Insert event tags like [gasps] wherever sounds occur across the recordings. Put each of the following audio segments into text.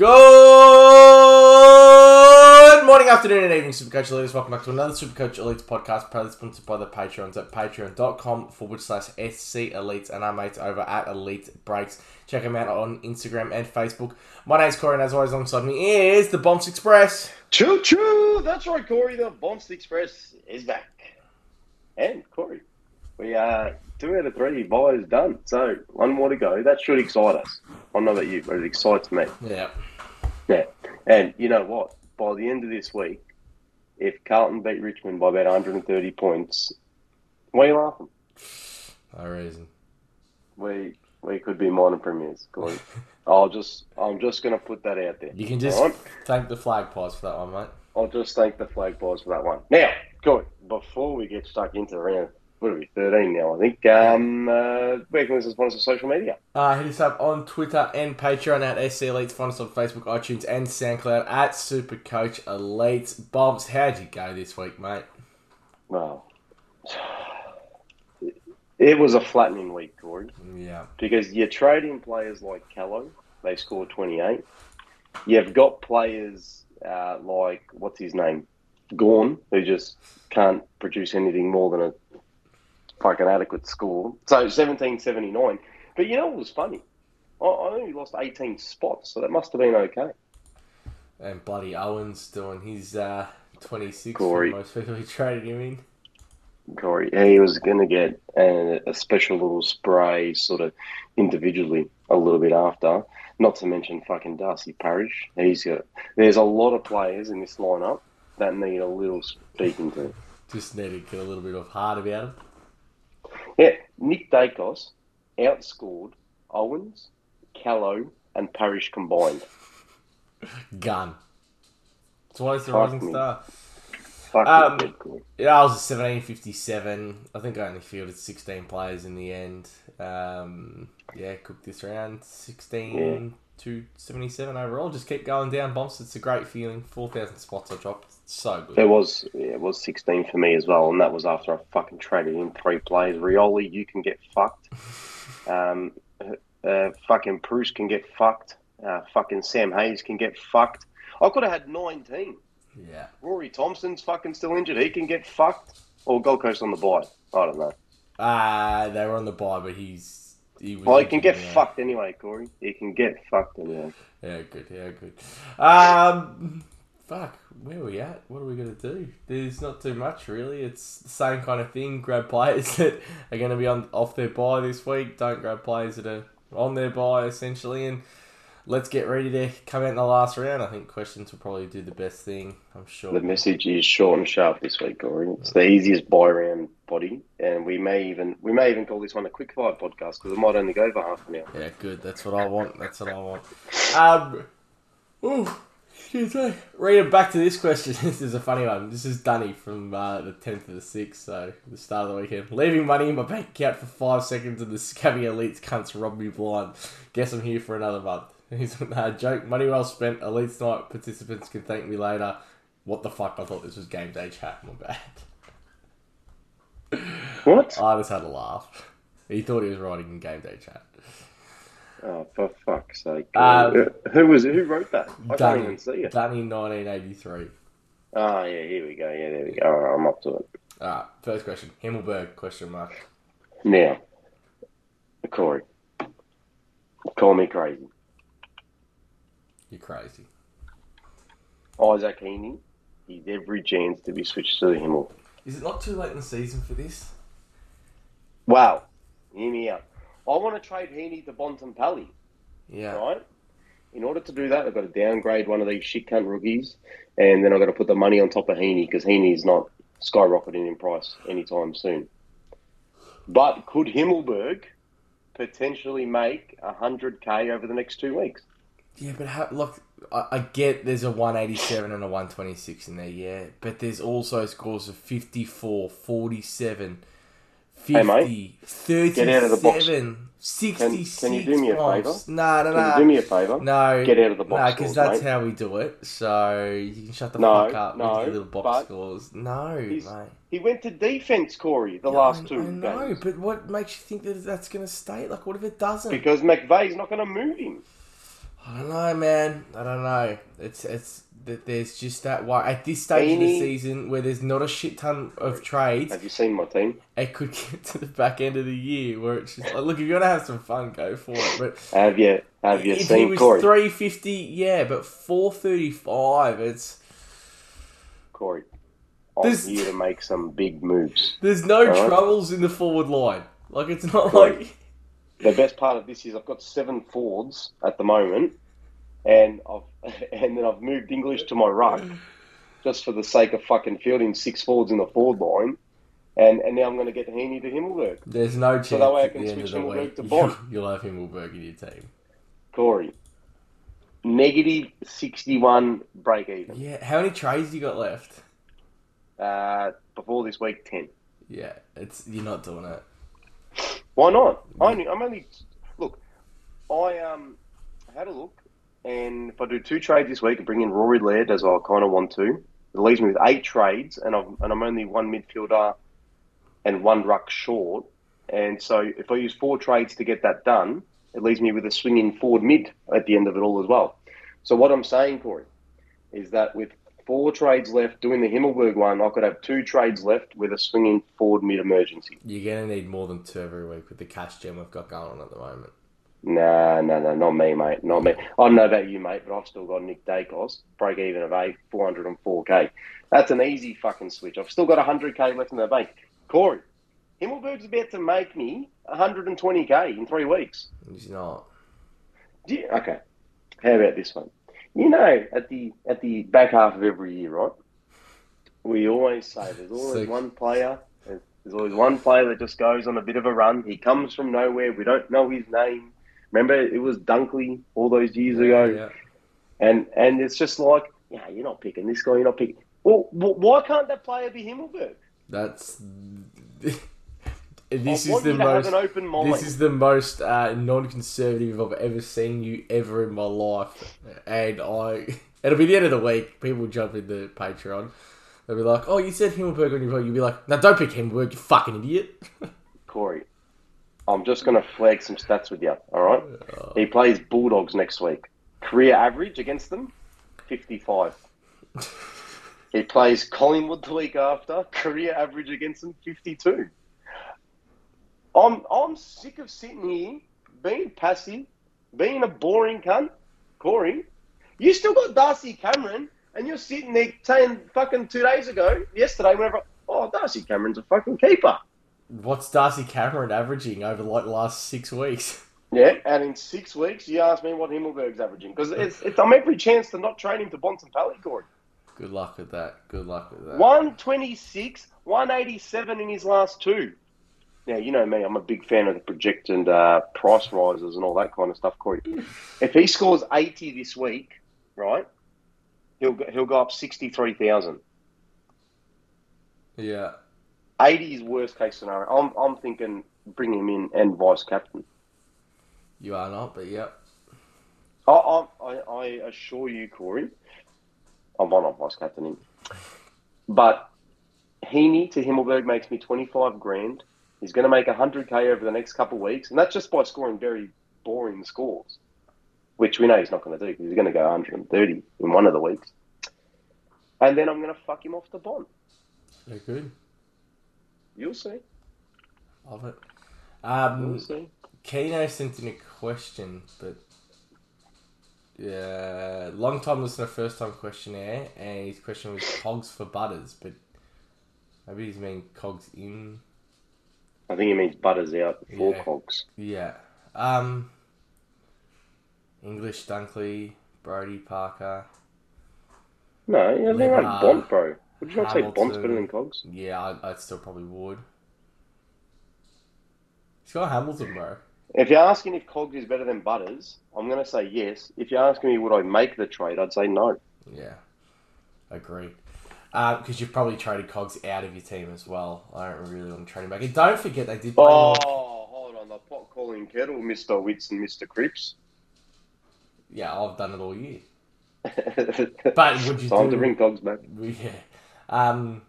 Good morning, afternoon, and evening, Supercoach Elites. Welcome back to another Supercoach Elites podcast, proudly sponsored by the Patreons at patreon.com forward slash SC Elites and our mates over at Elite Breaks. Check them out on Instagram and Facebook. My name's Corey, and as always, alongside me is the Bombs Express. Choo choo! That's right, Corey. The Bonst Express is back. And Corey, we are two out of three buys done. So one more to go. That should excite us. I know about you, but it excites me. Yeah. Yeah. And you know what? By the end of this week, if Carlton beat Richmond by about 130 points, why are you laughing? No reason. We we could be minor premiers. [laughs] I'll just I'm just going to put that out there. You can just right? thank the flag pies for that one, mate. I'll just thank the flag boys for that one. Now, Corey, before we get stuck into the round, what are we, 13 now, I think, um, uh, where can we find us on social media? Uh, hit us up on Twitter and Patreon at SC Elites. Find us on Facebook, iTunes, and SoundCloud at Supercoach Elites. Bobs, how'd you go this week, mate? Well, it was a flattening week, Corey, Yeah. because you're trading players like Callow, they scored 28. You've got players uh, like, what's his name? Gawn, who just can't produce anything more than a fucking adequate score. So 1779. But you know what was funny? I, I only lost 18 spots, so that must have been okay. And bloody Owens doing his uh, 26 Corey. most people who traded him in. Corey, he was going to get a, a special little spray sort of individually a little bit after. Not to mention fucking Darcy Parish. He's got. There's a lot of players in this lineup that need a little speaking to. Just need to get a little bit of heart about him. Yeah, Nick Daicos outscored Owens, Callow, and Parish combined. Gun. Twice the Fuck rising me. star. Fuck Um, Corey. Yeah, I was at 1757. I think I only fielded 16 players in the end. Um, yeah, cooked this round. 16 to 77 overall. Just keep going down, bumps. It's a great feeling. 4,000 spots I dropped. So good. It was yeah, it was 16 for me as well, and that was after I fucking traded in three players. Rioli, you can get fucked. [laughs] Um, uh, fucking Bruce can get fucked. Uh, fucking Sam Hayes can get fucked. I could have had 19. Yeah. Rory Thompson's fucking still injured. He can get fucked. Or Gold Coast on the bye. I don't know. Uh, they were on the bye, but he's. He was Well, he can get anyway. fucked anyway, Corey. He can get fucked anyway. Yeah, good. Yeah, good. Um, fuck. Where are we at? What are we gonna do? There's not too much really. It's the same kind of thing. Grab players [laughs] that are going to be on off their buy this week. Don't grab players that are on their buy essentially, and let's get ready to come out in the last round. I think questions will probably do the best thing. I'm sure. The message is short and sharp this week, Corey. It's the easiest buy round body, and we may even we may even call this one a quick fire podcast because it might only go for half an hour. Yeah, good. That's what I want. That's what I want. Um, ooh, excuse me. Reading back to this question. [laughs] This is a funny one. This is Dunny from uh, the 10th of the 6th, so the start of the weekend. Leaving money in my bank account for five seconds and the scabby elites cunts rob me blind. Guess I'm here for another month. [laughs] He's uh, joke. Money well spent. Elites night participants can thank me later. What the fuck? I thought this was game day chat. My bad. What? I just had a laugh. He thought he was writing in game day chat. Oh, for fuck's sake! Um, who was it? Who wrote that? I can't even see it. Danny, 1983. Oh yeah, here we go. Yeah, there we go. All right, I'm up to it Alright, first question. Himmelberg, question mark. now. Corey, call me crazy. You're crazy. Isaac Heaney, he's every chance to be switched to the Himmel. Is it not too late in the season for this? Wow, hear me out. I want to trade Heaney to Bontempelli. Yeah. right? In order to do that, I've got to downgrade one of these shit cunt rookies, and then I've got to put the money on top of Heaney because Heaney's not skyrocketing in price anytime soon. But could Himmelberg potentially make 100k over the next two weeks? Yeah, but how, look, I, I get there's a 187 and a 126 in there, yeah. But there's also scores of 54, 47, 50, Hey, mate, 37, get out of the box. 66. Can- can you do me a points. favour? No, no, Can no. you do me a favour? No, Get out of the box No, because that's mate. how we do it. So you can shut the No, fuck up no, with your little box scores. No, mate. He went to defence, Corey, the Yeah, last two I know, games. but what makes you think that that's going to stay? Like, what if it doesn't? Because McVeigh's not going to move him. I don't know, man. I don't know. It's it's that there's just that why at this stage of the season where there's not a shit ton of trades, Have you seen my team? it could [laughs] get to the back end of the year where it's just like, look, if you're gonna have some fun, go for it. But Have you have you if he seen was Corey? three fifty, yeah, but four thirty five, it's Corey, I'm here to make some big moves. there's no troubles in the forward line. Like it's not Corey. like The best part of this is I've got seven Fords at the moment, and I've [laughs] and then I've moved English to my ruck just for the sake of fucking fielding six Fords in the forward line, and and now I'm going to get Heaney to Himmelberg. there's no chance So that way I can the end of switch the Himmelberg week to Bont. [laughs] you'll have Himmelberg in your team. Corey, negative sixty-one break even. Yeah, how many trades you got left? Uh, before this week, ten. Yeah, it's you're not doing it. Why not? I only, I'm only look. I um had a look, and if I do two trades this week and bring in Rory Laird as I kind of want to, it leaves me with eight trades, and I'm and I'm only one midfielder and one ruck short. And so if I use four trades to get that done, it leaves me with a swinging forward mid at the end of it all as well. So what I'm saying, Corey, is that with four trades left, doing the Himmelberg one, I could have two trades left with a swinging forward mid emergency. You're gonna need more than two every week with the cash gem we've got going on at the moment. Nah, no, no, not me, mate. Not me. I don't know about you, mate, but I've still got Nick Daicos, break even of A, 404k. That's an easy fucking switch. I've still got 100k left in the bank. Corey, Himmelberg's about to make me 120k in three weeks. He's not. You, okay, how about this one? You know, at the at the back half of every year, right? We always say there's always Sick. one player. There's always one player that just goes on a bit of a run. He comes from nowhere. We don't know his name. Remember, it was Dunkley all those years ago. Yeah. And and it's just like, yeah, you're not picking this guy. You're not picking. Well, why can't that player be Himmelberg? That's. [laughs] this is the you to have most. This is the most uh, non-conservative I've ever seen you ever in my life, and I. [laughs] It'll be the end of the week. People jump in the Patreon. They'll be like, "Oh, you said Himmelberg on your vote." You'll be like, "No, don't pick Himmelberg, you fucking idiot." [laughs] Corey. I'm just going to flag some stats with you. All right. He plays Bulldogs next week. Career average against them, 55. [laughs] he plays Collingwood the week after. Career average against them, 52. I'm I'm sick of sitting here being passive, being a boring cunt. Corey, you still got Darcy Cameron, and you're sitting there saying fucking two days ago, yesterday, whenever. Oh, Darcy Cameron's a fucking keeper. What's Darcy Cameron averaging over like the last six weeks? Yeah, and in six weeks, you ask me what Himmelberg's averaging because it's, it's I'm every chance to not train him to Bontempelli, Corey. Good luck with that. Good luck with that. One twenty six, one eighty seven in his last two. Now you know me, I'm a big fan of the projected uh, price rises and all that kind of stuff, Corey. If he scores eighty this week, right, he'll go, he'll go up sixty three thousand. Yeah. Eighty is worst case scenario. I'm I'm thinking bring him in and vice captain. You are not, but yep. I, I, I I assure you, Corey, I'm not vice captain him. But Heaney to Himmelberg makes me 25 grand. He's going to make 100k over the next couple of weeks, and that's just by scoring very boring scores, which we know he's not going to do because he's going to go 130 in one of the weeks. And then I'm going to fuck him off the bond. They're good. You'll see. Love it. You'll Um, see. Keno sent in a question, but yeah, long time listener, first time questionnaire, and his question was cogs for butters, but maybe he's mean cogs in. I think he means butters out for Yeah. cogs. Yeah. Um. English Dunkley, Brody Parker. No, yeah, they're Liver, on Bont, bro. Would you not say Hamilton. better than cogs? Yeah, I, I still probably would. He's got Hamilton, bro. If you're asking if Cogs is better than Butters, I'm going to say yes. If you're asking me would I make the trade, I'd say no. Yeah, agreed. Because you've probably traded Cogs out of your team as well. I don't really want to trade him back. And don't forget they did. Oh, hold on. The pot calling kettle, Mr. Witts and Mr. Cripps. Yeah, I've done it all year. [laughs] but would you Time do? to bring Cogs back. [laughs] Yeah. Um.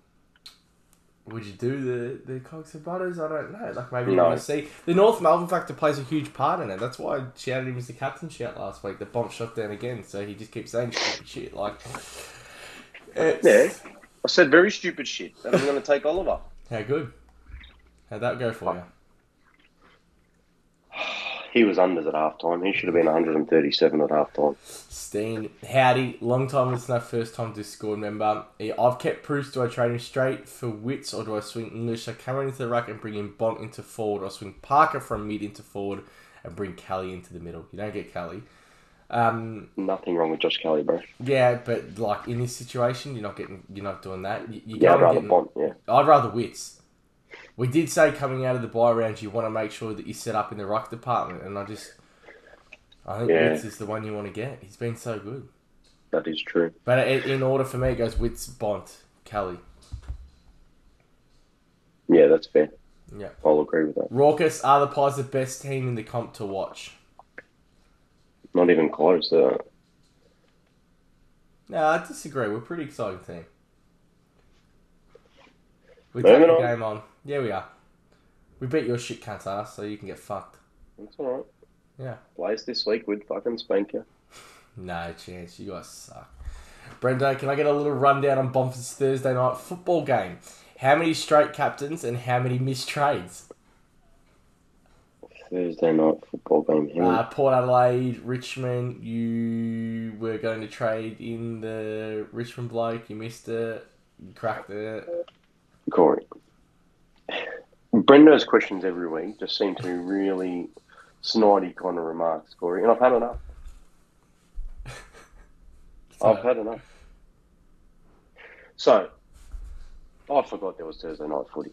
would you do the the Cogs and Butters? I don't know. Like maybe you want to see the North Melbourne factor plays a huge part in it. That's why I shouted him as the captain shout last week. The bomb shot down again, so he just keeps saying shit. Like, Uh, it's, Yeah. I said very stupid shit, and I'm going to take Oliver. [laughs] how good? How'd that go for you? [sighs] He was unders at halftime. He should have been 137 at halftime. Steen, howdy, long time listener, first time Discord member. I've kept proofs. Do I trade him straight for Witts or do I swing English? I come into the ruck and bring in Bont into forward. I swing Parker from mid into forward and bring Kelly into the middle. You don't get Kelly. Um, Nothing wrong with Josh Kelly, bro. yeah, but like in this situation, you're not getting, you're not doing that. You, you Yeah, I'd rather get- Bont, yeah. I'd rather Witts. We did say coming out of the buy round, you want to make sure that you set up in the ruck department, and I just, I think Yeah. Witts is the one you want to get. He's been so good. That is true. But in order for me, it goes Witts, Bont, Kelly. Yeah, that's fair. Yeah. I'll agree with that. Raucous are the Pies the best team in the comp to watch? Not even close. Uh, No, I disagree. We're a pretty exciting team. We Moving take the on. game on. Yeah, we are. We beat your shit cunt ass, so you can get fucked. that's all right. Yeah. Place this week, we'd fucking spank you. [laughs] No chance. You guys suck. Brendo, can I get a little rundown on Bomford's Thursday night football game? How many straight captains and how many missed trades? Thursday night football game. Here. Uh, Port Adelaide, Richmond. You were going to trade in the Richmond bloke. You missed it. You cracked it. Corey. Brendo's questions every week just seem to be really snidey kind of remarks, Corey. And I've had enough. [laughs] I've had enough. So, I forgot there was Thursday night footy.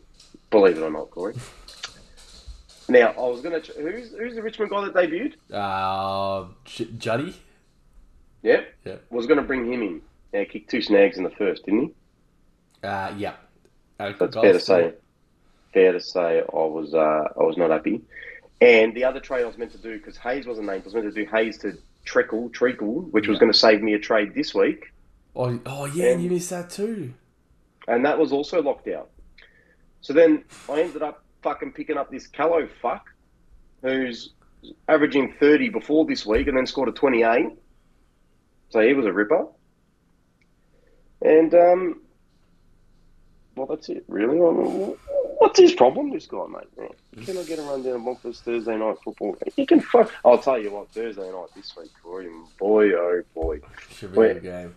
Believe it or not, Corey. [laughs] Now, I was going to. Who's, who's the Richmond guy that debuted? Uh, J- Juddy. Yeah? Yeah. Was going to bring him in. Yeah, kicked two snags in the first, didn't he? Uh, yeah. Uh, That's goals fair to say. Fair to say, I was uh, I was not happy. And the other trade I was meant to do because Hayes wasn't named. I was meant to do Hayes to Treacle, Treacle, which was going to save me a trade this week, Oh, oh yeah, and you missed that too. and that was also locked out. So then I ended up fucking picking up this Callow fuck, who's averaging thirty before this week, and then scored a twenty-eight. So he was a ripper. And um, well, that's it, really. What's his problem, this guy, mate? Man, Can I get a run down Montford's Thursday night football? You can fuck. I'll tell you what, Thursday night this week, Corey, boy, oh boy, Should be a Wait. good game.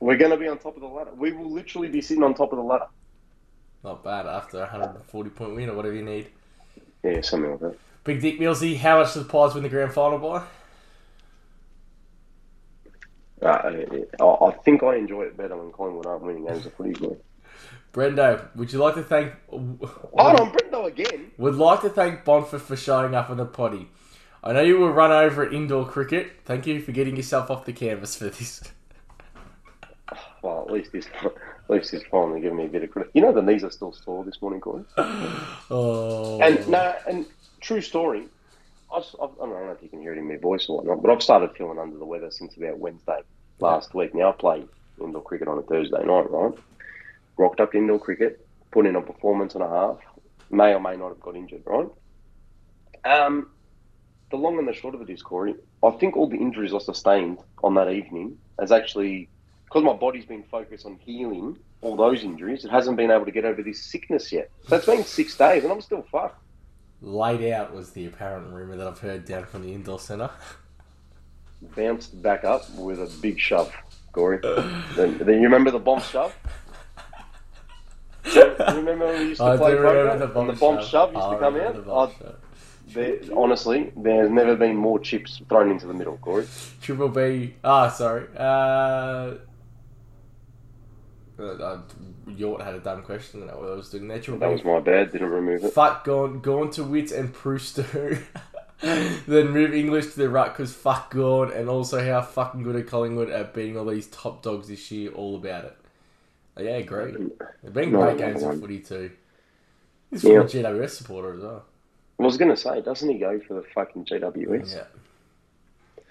we're going to be on top of the ladder. We will literally be sitting on top of the ladder. Not bad after a 140 point win or whatever you need. Yeah, something like that. Big Dick Millsy, how much does the Pies win the grand final by? Uh, I, think I enjoy it better when Collingwood aren't winning games of footy. Brendo, would you like to thank? Hold on, Brendo again. Would like to thank Bonfer for showing up on the potty. I know you were run over at indoor cricket. Thank you for getting yourself off the canvas for this. Well, at least this, least he's finally giving me a bit of credit. You know the knees are still sore this morning, Corey. [gasps] Oh, And no, and true story. I've, I've, I don't know if you can hear it in my voice or whatnot, but I've started feeling under the weather since about Wednesday last week. Now I play indoor cricket on a Thursday night, right? Rocked up indoor cricket, put in a performance and a half. May or may not have got injured, right? Um, the long and the short of it is, Corey, I think all the injuries I sustained on that evening has actually, because my body's been focused on healing all those injuries, it hasn't been able to get over this sickness yet. So it's been six days and I'm still fucked. laid out was the apparent rumor that I've heard down from the indoor centre. bounced back up with a big shove, Corey. then, then you remember the bomb shove? you remember when we used to I play poker the bomb, the bomb shove, used I to come out? the Oh, there, honestly, there's never been more chips thrown into the middle, Corey. Triple B. Ah, sorry. Uh, uh, uh, Yort had a dumb question. and I was doing there. That was my bad, didn't remove it. Fuck Gawn, Gawn to Witts and Prooster. [laughs] then move English to the ruck because fuck Gawn and also how fucking good are Collingwood at beating all these top dogs this year. All about it. Yeah, great. They've been No, great games of footy too. He's Yeah. from a GWS supporter as well. I was going to say, doesn't he go for the fucking GWS? Yeah.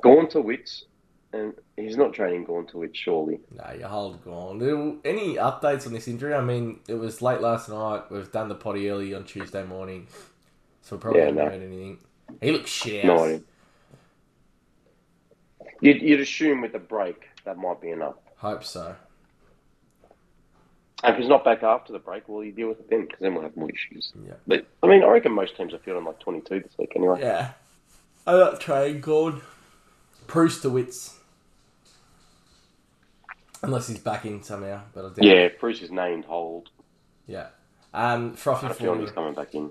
Gone to Witts, and he's not training Gauntlet, surely. No, you hold on. It'll- Any updates on this injury? I mean, it was late last night. We've done the potty early on Tuesday morning, so we probably Yeah, haven't no. heard anything. He looks shit. No. You'd, you'd assume with the break that might be enough. Hope so. And if he's not back after the break, well, you deal with it then, because then we'll have more issues. Yeah. But I mean, I reckon most teams are feeling like 22 this week anyway. Yeah. I got train called Prustowitz. Unless he's back in somehow, but I doubt. Yeah, Bruce is named hold. Yeah. Um, Frothy I have a feeling for he's coming back in.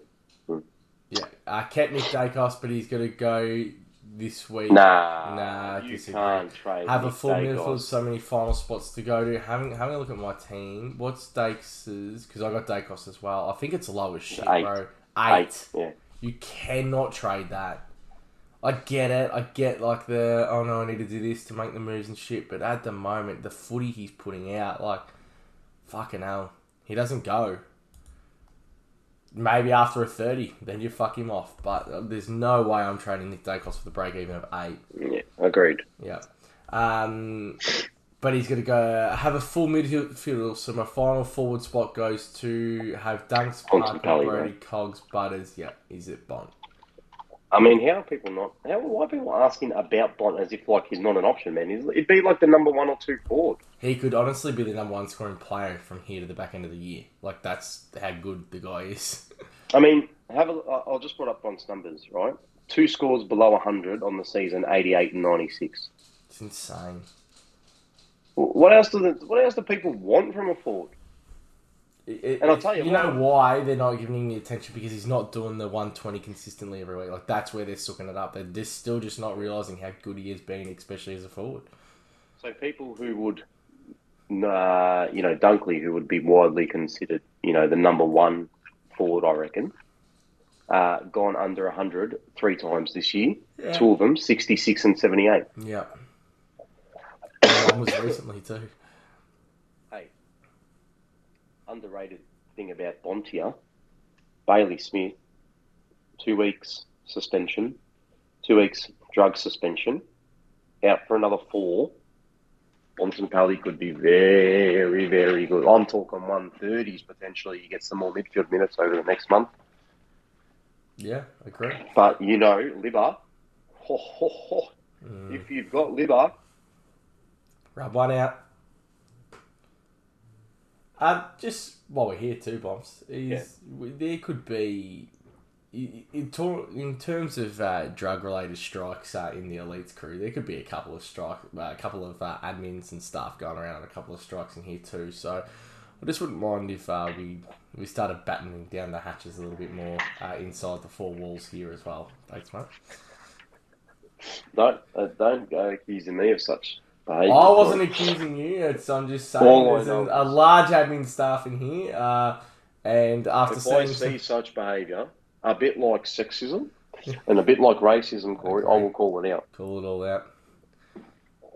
yeah. Uh, kept Nick Daicos, but he's going to go this week. Nah, Nah, you disagree. can't trade. have a full midfield, so many final spots to go to. Having having a look at my team, what's Dakes's? Because I got Daicos as well. I think it's low as shit, Eight. bro. Eight. Yeah. You cannot trade that. I get it. I get like the oh no, I need to do this to make the moves and shit. But at the moment, the footy he's putting out, like fucking hell, he doesn't go. Maybe after a thirty, then you fuck him off. But uh, there's no way I'm trading Nick Daicos for the break even of eight. Yeah, agreed. Yeah. Um, but he's going to go have a full midfield. So my final forward spot goes to have Dunks, Parker, Brody. Cogs, Butters. Yeah, is it Bont? I mean, how are people not? How why are people asking about Bont as if like he's not an option, man? He's, it'd be like the number one or two forward. He could honestly be the number one scoring player from here to the back end of the year. Like that's how good the guy is. [laughs] I mean, have a. I- I'll just put up Bont's numbers, right? Two scores below 100 on the season, 88 and 96. It's insane. What else do the, What else do people want from a forward? It- it- And I'll tell you you what- know why they're not giving him the attention because he's not doing the 120 consistently every week. Like that's where they're sucking it up. They're just still just not realizing how good he has been, especially as a forward. So people who would, uh, you know, Dunkley, who would be widely considered, you know, the number one forward, I reckon, uh, gone under 100 three times this year. Yeah. Two of them, 66 and 78. Yeah. And [coughs] One was recently too. Underrated thing about Bontia, Bailey Smith, two weeks suspension, two weeks drug suspension, out for another four. Bontempelli could be very, very good. I'm talking 130s potentially. You get some more midfield minutes over the next month. Yeah, agree. But you know, Libba, ho, ho, ho. Mm. if you've got Libba, Rub one out. Um, just while we're here too, bombs. Is there could be in, tor- in terms of uh, drug-related strikes uh, in the elites crew, there could be a couple of strike, uh, a couple of uh, admins and staff going around on a couple of strikes in here too. So I just wouldn't mind if uh, we we started battening down the hatches a little bit more uh, inside the four walls here as well. Thanks, mate. don't uh, don't go accusing me of such. I wasn't accusing you. It's I'm just saying All I there's a, know a large admin staff in here, uh, and after If I seeing see some, such behaviour, a bit like sexism and a bit like racism, Corey, I will call it out. call it all out,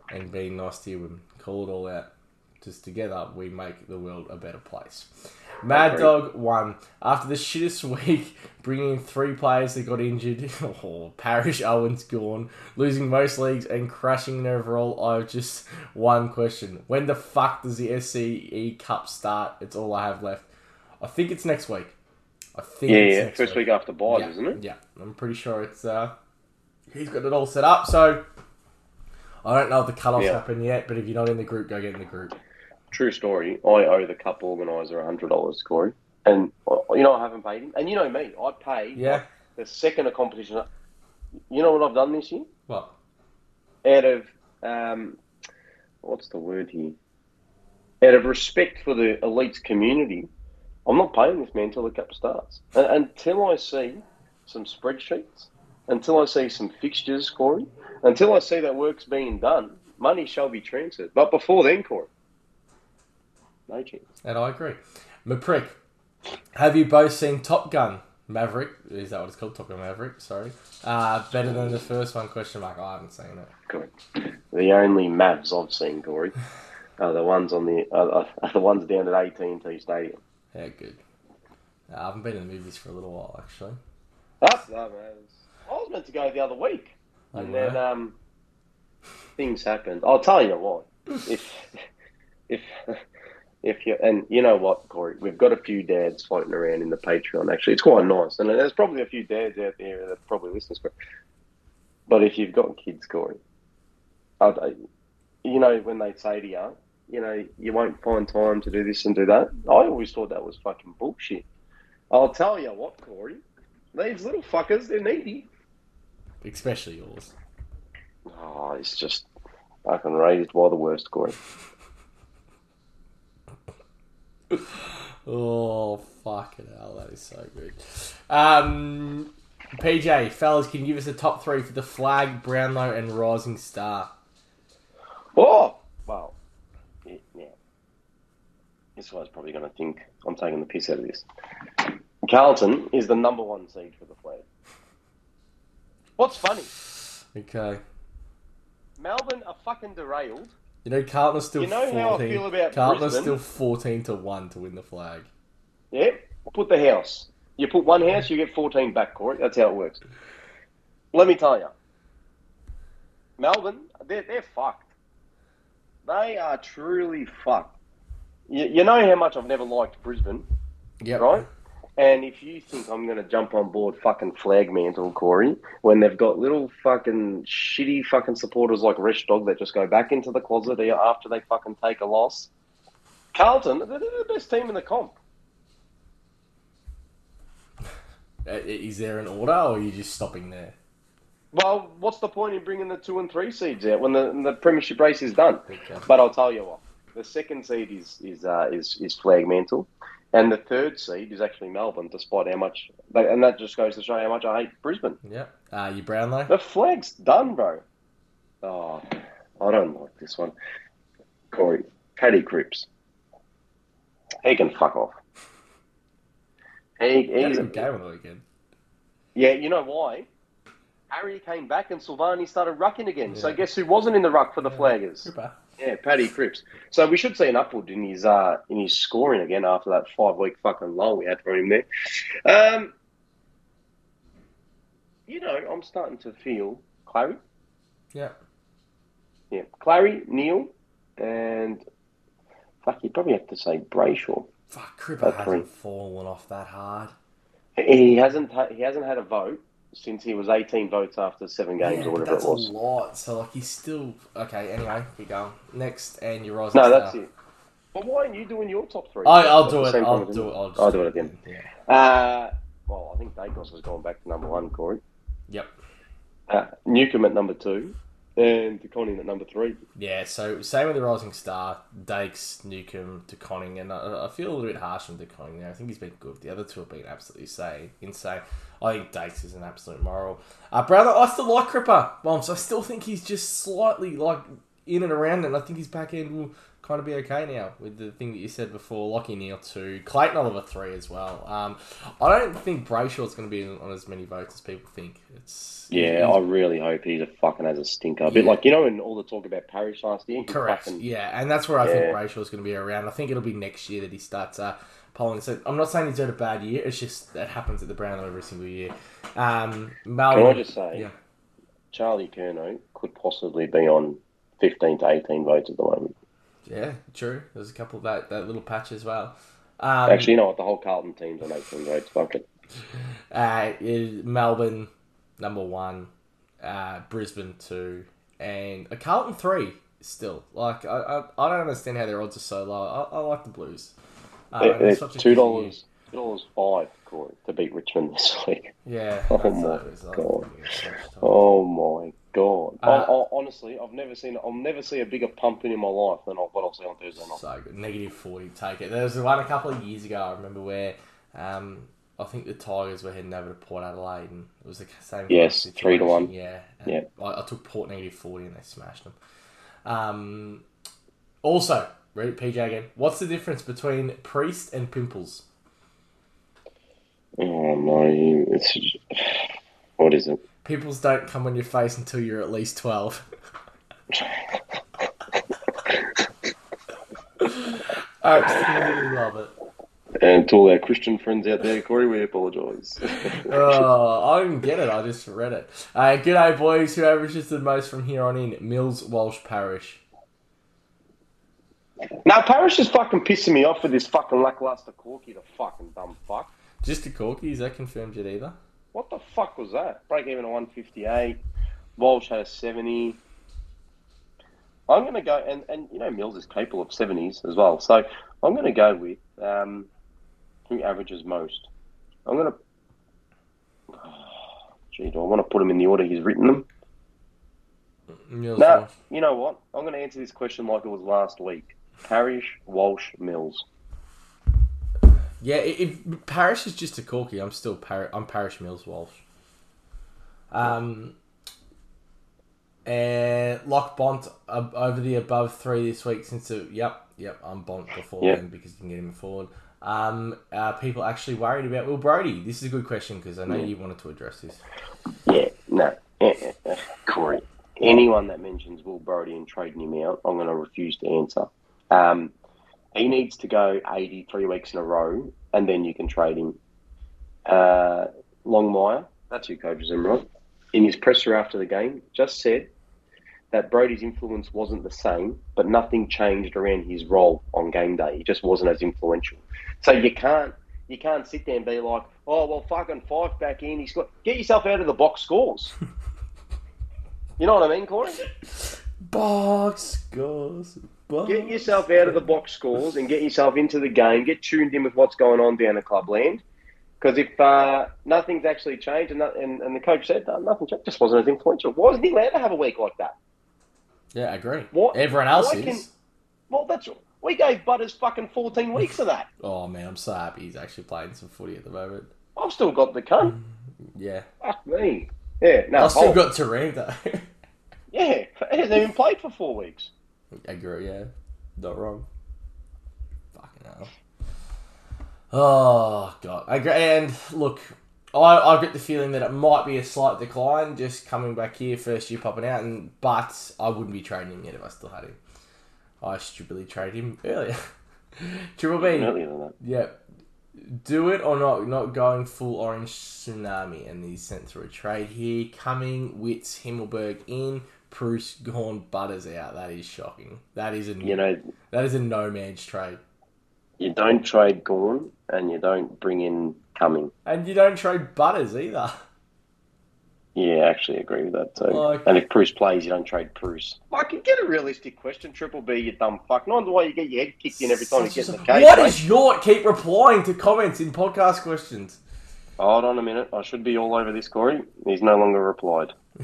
and being nice to you and call it all out. Just together, we make the world a better place. [laughs] Mad Dog won after the shittest [laughs] week, bringing in three players that got injured. [laughs] Oh, Parish Owens gone, losing most leagues and crashing in overall. I have just one question: When the fuck does the SCE Cup start? It's all I have left. I think it's next week. I think Yeah, it's yeah. next First week after buys, isn't it? yeah, I'm pretty sure it's uh, he's got it all set up. So I don't know if the cut-offs Yeah. happen yet, but if you're not in the group, go get in the group. True story. I owe the cup organizer hundred dollars, Corey, and you know I haven't paid him. And you know me, I pay Yeah. like, the second a competition. You know what I've done this year? What? Out of um, what's the word here? Out of respect for the elites community, I'm not paying this man until the cup starts. And, until I see some spreadsheets, until I see some fixtures, Corey, until I see that work's being done, money shall be transferred. But before then, Corey, no chance. And I agree. McPrick, have you both seen Top Gun Maverick? Is that what it's called? Top Gun Maverick. Sorry. Uh, better than the first one? Question mark. I haven't seen it. Good. The only Mavs I've seen, Corey, are the ones on the are, are the ones down at AT&T Stadium. Yeah, good. Uh, I haven't been in the movies for a little while actually. That's no, man. I was meant to go the other week, You and then um, things happened. I'll tell you what. [laughs] If if if you and you know what, Corey, we've got a few dads floating around in the Patreon. Actually, it's quite nice, and there's probably a few dads out there that probably listen to it. But if you've got kids, Corey, I, you know when they say to you, you know, you won't find time to do this and do that. I always thought that was fucking bullshit. I'll tell you what, Corey, these little fuckers, they're needy. Especially yours. Oh, it's just fucking raised by the worst, Corey. Oh, fucking hell, that is so good. Um, PJ, fellas, can you give us the top three for the flag, Brownlow, and Rising Star? Oh, well, yeah. This guy's probably going to think I'm taking the piss out of this. Carlton is the number one seed for the flag. What's funny? Okay. Melbourne are fucking derailed. You know, Carlton still You know 14. how I feel about Carlton still 14 to 1 to win the flag. Yeah, put the house. You put one house, you get 14 back, Corey. That's how it works. Let me tell you. Melbourne, they're, they're fucked. They are truly fucked. You, you know how much I've never liked Brisbane, Yep. right? And if you think I'm going to jump on board fucking flag mantle, Corey, when they've got little fucking shitty fucking supporters like Resh Dog that just go back into the closet after they fucking take a loss, Carlton, they're the best team in the comp. Uh, Is there an order, or are you just stopping there? Well, what's the point in bringing the two and three seeds out when the the premiership race is done? Okay. But I'll tell you what, the second seed is is uh, is is flag mantle, and the third seed is actually Melbourne. Despite how much, and that just goes to show how much I hate Brisbane. Yeah. Uh, you Brownlow? The flag's done, bro. Oh, I don't like this one. Corey, Paddy Cripps. He can fuck off. He, He had a game on the weekend. yeah, you know why? Harry came back and Silvagni started rucking again. So Yeah. guess who wasn't in the ruck for the Flaggers? Ripper. Yeah, Paddy Cripps. So we should see an upward in his uh, in his scoring again after that five week fucking lull we had for him there. Um, you know, I'm starting to feel Clary. Yep. Yeah, Clary, Neale, and fuck, you probably have to say Brayshaw. Fuck, Cripper hasn't fallen off that hard. He hasn't he hasn't had a vote since he was 18 votes after seven games Yeah, or whatever that's it was. a lot. So, like, he's still... Okay, anyway, keep go Next, and your Rising No, that's it. But why aren't you doing your top three? I, I'll do it. I'll do it. I'll, I'll do it again. Yeah. Uh, well, I think Daicos has gone back to number one, Corey. Yep. Uh, Newcombe at number two, and De Koning at number three. Yeah, so same with the Rising Star, Dakes, Newcombe, DeConning, and I, I feel a little bit harsh on DeConning now. I think he's been good. The other two have been absolutely insane. I think Dakes is an absolute moral. Uh, Brownlow, I still like Cripper, Bombs. I still think he's just slightly like in and around, and I think his back end will kind of be okay now with the thing that you said before. Lachie Neale two, Clayton Oliver three as well. Um, I don't think Brayshaw's going to be on as many votes as people think. It's Yeah, I really hope he's a fucking has a stinker. A bit Yeah. like you know, in all the talk about Parish last year. Correct. fucking- Yeah, and that's where I think Yeah. Brayshaw's going to be around. I think it'll be next year that he starts uh, polling. So I'm not saying he's had a bad year. It's just that happens at the Brownlow every single year. Um, Can I just say, Yeah. Charlie Curnow could possibly be on 15 to 18 votes at the moment. Yeah, true. There's a couple of that, that little patch as well. Um, Actually, you know what? The whole Carlton team's on 18 votes. Fuck it. [laughs] uh, Melbourne number one, uh, Brisbane two, and a Carlton three. Still, like I, I, I don't understand how their odds are so low. I, I like the Blues. They're, they're it's two dollars, two dollars five, Corey, to beat Richmond this week. Yeah. [laughs] Oh my is- I God. think it's so tough. Oh my god! Uh, I, honestly, I've never seen, I'll never see a bigger pumping in my life than what I'll see on Thursday night. So good. Negative 40, take it. There was one a couple of years ago, I remember, where um, I think the Tigers were heading over to Port Adelaide and it was the same Yes, three to one. Yeah. Yeah. I, I took Port negative 40 and they smashed them. Um, also, read PJ again. What's the difference between Priest and Pimples? Oh no, it's what is it? Pimples don't come on your face until you're at least 12. I absolutely love it. And to all our Christian friends out there, Corey, we apologise. [laughs] oh, I didn't get it. I just read it. Uh, good day, boys. Who averages the most from here on in? Mills, Walsh, Parish. now, Parish is fucking pissing me off with this fucking lackluster corky, the fucking dumb fuck. Just a corky. Is that confirmed yet either? What the fuck was that? Break even at 158. Walsh had a 70. I'm going to go, and, and you know, Mills is capable of 70s as well. So I'm going to go with um, who averages most. I'm going [sighs] to. Gee, do I want to put him in the order he's written them? Mills, No, you know what? I'm going to answer this question like it was last week. Parish, Walsh, Mills. Yeah, if Parish is just a corky, I'm still Par- I'm Parish Mills Walsh. Um, and Lock Bont uh, over the above three this week since the yep yep I'm Bont before Yep. then because you can get him forward. Um, are people actually worried about Will Brody? This is a good question because I know you wanted to address this. Yeah, no. Eh, eh. Corey, anyone that mentions Will Brody and trading him out, I'm going to refuse to answer. Um, he needs to go 83 weeks in a row, and then you can trade him. Uh, Longmire, that's who coaches him, right? In his presser after the game, just said that Brody's influence wasn't the same, but nothing changed around his role on game day. He just wasn't as influential. So you can't you can't sit there and be like, oh well, fucking five back in. He's got get yourself out of the box scores. [laughs] you know what I mean, Corey? Box scores. Box. Get yourself out of the box scores and get yourself into the game. Get tuned in with what's going on down at Clubland. Because if uh, nothing's actually changed, and, and, and the coach said no, nothing changed, just wasn't as influential. Why wasn't he allowed to have a week like that? Yeah, I agree. What- Everyone else is. can- Well, that's we gave Butters fucking fourteen weeks of that. [laughs] Oh man, I'm so happy he's actually playing some footy at the moment. I've still got the cunt. [laughs] Yeah, Fuck me. Yeah, no, I've still hold. got Tareem though. [laughs] Yeah, he hasn't even played for four weeks. I agree, yeah. Not wrong. Fucking hell. Oh, God. I agree. And look, I, I've got the feeling that it might be a slight decline just coming back here, first year popping out, and but I wouldn't be trading him yet if I still had him. I stupidly traded him earlier. [laughs] Triple B. Earlier than that. Yeah. Do it or not? Not going full orange tsunami, and he's sent through a trade here. Cumming, Witts, Himmelberg in, Bruce Gawn Butters out. That is shocking. That is a You know, that is a no man's trade, you don't trade Gawn and you don't bring in Cumming. and you don't trade Butters either. Yeah, I actually agree with that too. Like- and if Bruce plays, you don't trade Bruce. I can get a realistic question, Triple B, you dumb fuck. No wonder why you get your head kicked in every time you get in the cage. What mate. is your keep replying to comments in podcast questions? Hold on a minute. I should be all over this, Corey. He's no longer replied. [laughs]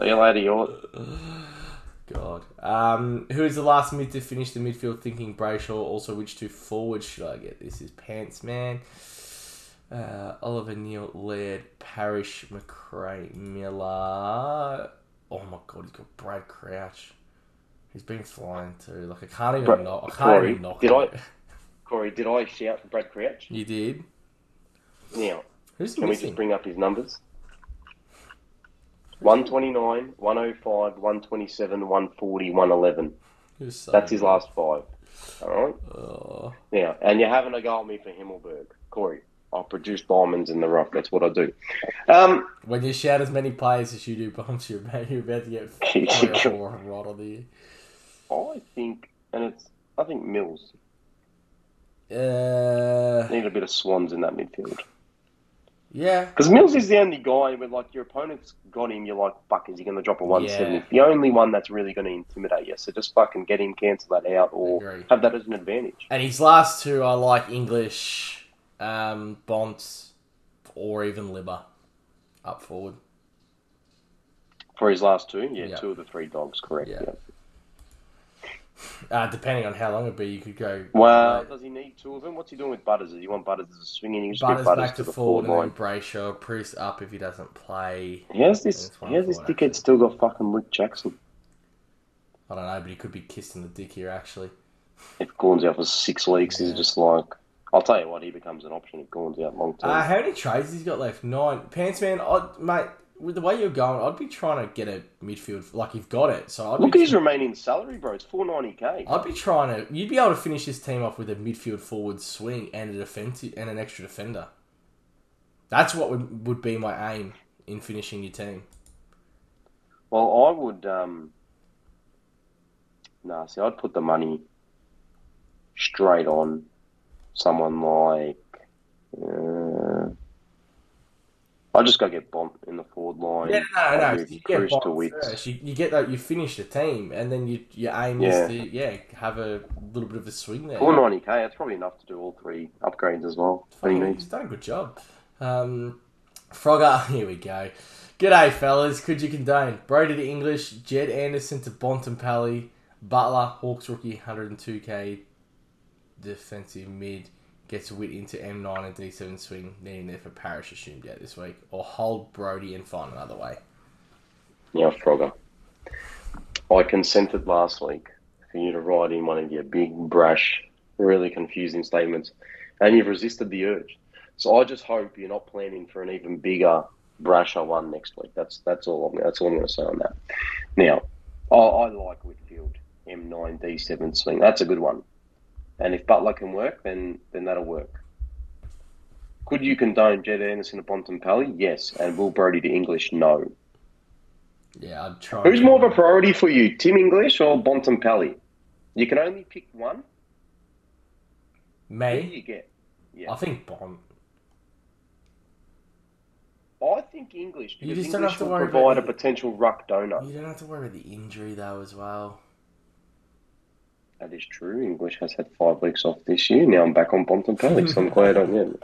See you later, you [sighs] God. Um, who is the last mid to finish the midfield thinking Brayshaw? Also, which two forwards should I get? This is Pants Man. Uh, Oliver Neale, Laird, Parish, Macrae, Miller. Oh my god, he's got Brad Crouch. He's been flying too. Like I can't even Bra- knock. I can't Corey, even knock. did him. I- [laughs] Corey, did I shout for Brad Crouch? You did. Now, Who's can we just bring up his numbers? 129, 105, 127, 140, 111. That's his last five. All right? Oh, Now, and you're having a go at me for Himmelberg. Corey, I produce diamonds in the rough. That's what I do. Um, when you shout as many players as you do bombs, you're about, you're about to get [laughs] three or four right on the. I think, and it's, I think Mills Uh, need a bit of swans in that midfield. Yeah. Because Mills is the only guy where, like, your opponent's got him, you're like, fuck, is he going to drop a 170? Yeah. The only one that's really going to intimidate you. So just fucking get him, cancel that out, or have that as an advantage. And his last two are like English, um, Bont, or even Libba up forward. For his last two, yeah, Yeah. two of the three dogs, correct. Yeah. Yeah. Uh, depending on how long it'd be, you could go. Well, does he need two of them? What's he doing with Butters? Does he want Butters as a swinging? Butters, Butters back to to the forward, forward and then. Brayshaw, Priest up if he doesn't play. He has this. He has this dickhead still got fucking Luke Jackson. I don't know, but he could be kissing the dick here actually. If Gawn's out for six weeks, he's just like. I'll tell you what, he becomes an option if Gawn's out long term. Uh, how many trades he's got left? Nine. Pants man, I, mate. With the way you're going, I'd be trying to get a midfield. Like you've got it, so I'd Look at his remaining salary, bro. It's four ninety k. I'd be trying to. You'd be able to finish this team off with a midfield forward swing and a defensive and an extra defender. That's what would, would be my aim in finishing your team. Well, I would. um Nah, see, I'd put the money straight on someone like. Uh, I'll got to get Bont in the forward line. Yeah, no, no. You get Cruz to Bond Wicks. first. You, you get that. You finish the team, and then you, your aim Yeah. is to yeah have a little bit of a swing there. Four ninety k. That's probably enough to do all three upgrades as well. He's done a good job. Um, Frogger, [laughs] here we go. G'day, fellas. Could you condone Brody to English, Jed Anderson to Bontempelli, Butler, Hawks rookie, 102k defensive mid, gets Wit into M9 and D7 swing, needing there for Parish assumed out this week, or hold Brodie and find another way. Yeah, Frogger. I consented last week for you to write in one of your big, brash, really confusing statements, and you've resisted the urge. So I just hope you're not planning for an even bigger, brasher one next week. That's that's all. I'm, that's all I'm going to say on that. Now, I, I like Whitfield M9 D7 swing. That's a good one. And if Butler can work, then then that'll work. Could you condone Jed Anderson to Bontempelli? Yes. And Will Brodie to English? No. Yeah, I'd try. Who's more of a priority for you, Tim English or Bontempelli? You can only pick one. Who do Me? you get? Yeah. I think Bont. I think English You because just don't English have to worry about provide a the- potential ruck donor. You don't have to worry about the injury though, as well. That is true. English has had five weeks off this year. Now I'm back on Bontempelli, so I'm glad I'm in.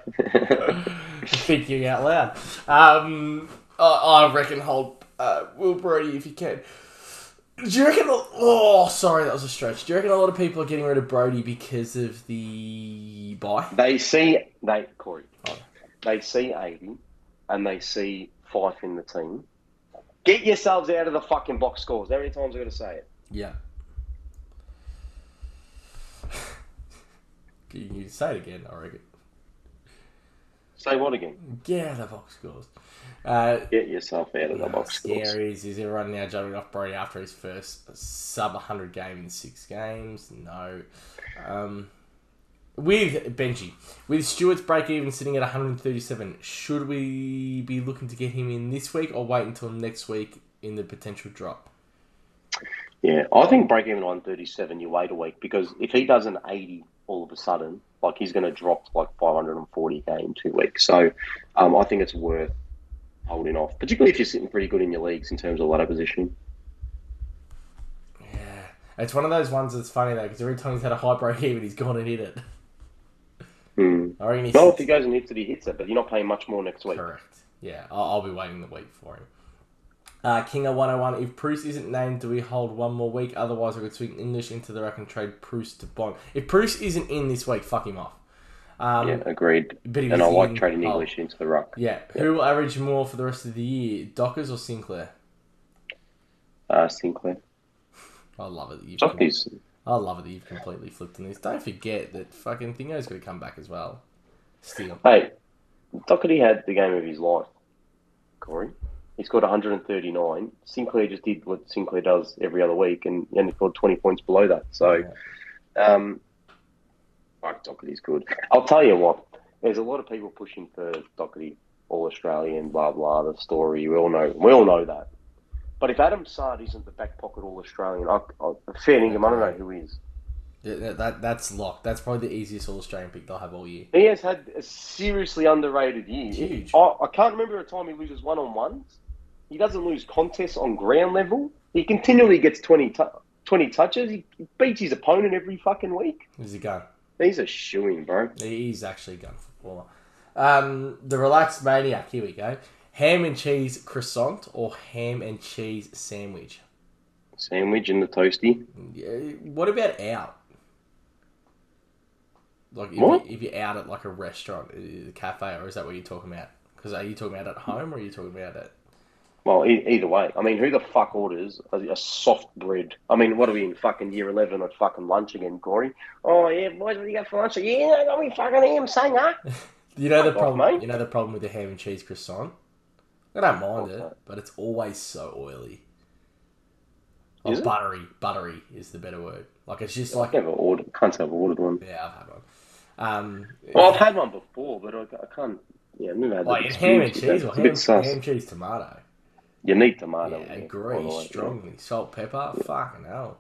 Thinking out loud. Um, I, I reckon hold uh, Will Brodie if you can. Do you reckon? Oh, sorry, that was a stretch. Do you reckon a lot of people are getting rid of Brodie because of the buy? they see they Corey. Oh. They see eighty, and they see Fyfe in the team. Get yourselves out of the fucking box scores. How many times I got to say it? Yeah. You can say it again, I reckon. Say what again? Get out of the box scores. Uh, Get yourself out of the How box scores. scary is, is everyone now jumping off Brodie after his first sub 100 game in six games? No. Um, with Benji, with Stewart's break even sitting at 137, should we be looking to get him in this week or wait until next week in the potential drop? Yeah, I think break even 137, you wait a week because if he does an 80 all of a sudden, like he's going to drop like 540k in two weeks. So um, I think it's worth holding off, particularly if you're sitting pretty good in your leagues in terms of ladder positioning. Yeah. It's one of those ones that's funny though, because every time he's had a high break even, he's gone and hit it. I reckon Well, if he goes and hits it, he hits it, but you're not paying much more next week. Correct. Yeah, I'll, I'll be waiting the week for him. Uh, King of 101. If Bruce isn't named, do we hold one more week? Otherwise, I could swing English into the ruck and trade Bruce to Bont. If Bruce isn't in this week, fuck him off. Um, Yeah, agreed. but And I like in- trading oh, English into the ruck. yeah. Who will average more for the rest of the year, Dockers or Sinclair? Uh, Sinclair. I love it. That you've Jockey's. I love it that you've completely flipped on this. Don't forget that fucking Thingo's got to come back as well. Still. Hey, Docherty had the game of his life, Corey. He scored 139. Sinclair just did what Sinclair does every other week, and he only scored 20 points below that. So, um, fuck, Docherty's good. I'll tell you what, there's a lot of people pushing for Docherty, all Australian, blah blah. The story we all know, we all know that. But if Adam Saad isn't the back pocket all Australian, I, I, fair dinkum, I don't know who is. Yeah, that, that, that's locked. That's probably the easiest All Australian pick they'll have all year. He has had a seriously underrated year. Huge. I, I can't remember a time he loses one on ones. He doesn't lose contests on ground level. He continually gets 20, tu- 20 touches. He beats his opponent every fucking week. He's a gun. He's a shoeing, bro. He's actually a gun footballer. Um, the relaxed maniac. Here we go. Ham and cheese croissant or ham and cheese sandwich. Sandwich and the toasty. Yeah, What about out? Like if, What? You, if you're out at like a restaurant, a cafe, or is that what you're talking about? Because are you talking about at home or are you talking about at? Well, e- either way. I mean, who the fuck orders a, a soft bread? I mean, what are we in fucking year 11 at fucking lunch again, Corey? Oh, yeah, boys, what do you got for lunch? Yeah, I got me fucking ham, huh? [laughs] You know the off, problem. mate. You know the problem with the ham and cheese croissant. I don't mind it, but it's always so oily. Is oh, buttery. Buttery is the better word. Like it's just I've like never ordered. Can't say I've ordered one. yeah, I've had one. Um, Well, I've had one before, but I, I can't. Yeah, I've never had like ham and experience with that. cheese or ham, ham cheese tomato. You need tomato. yeah, agree by the way, strongly. Salt, pepper, fucking hell.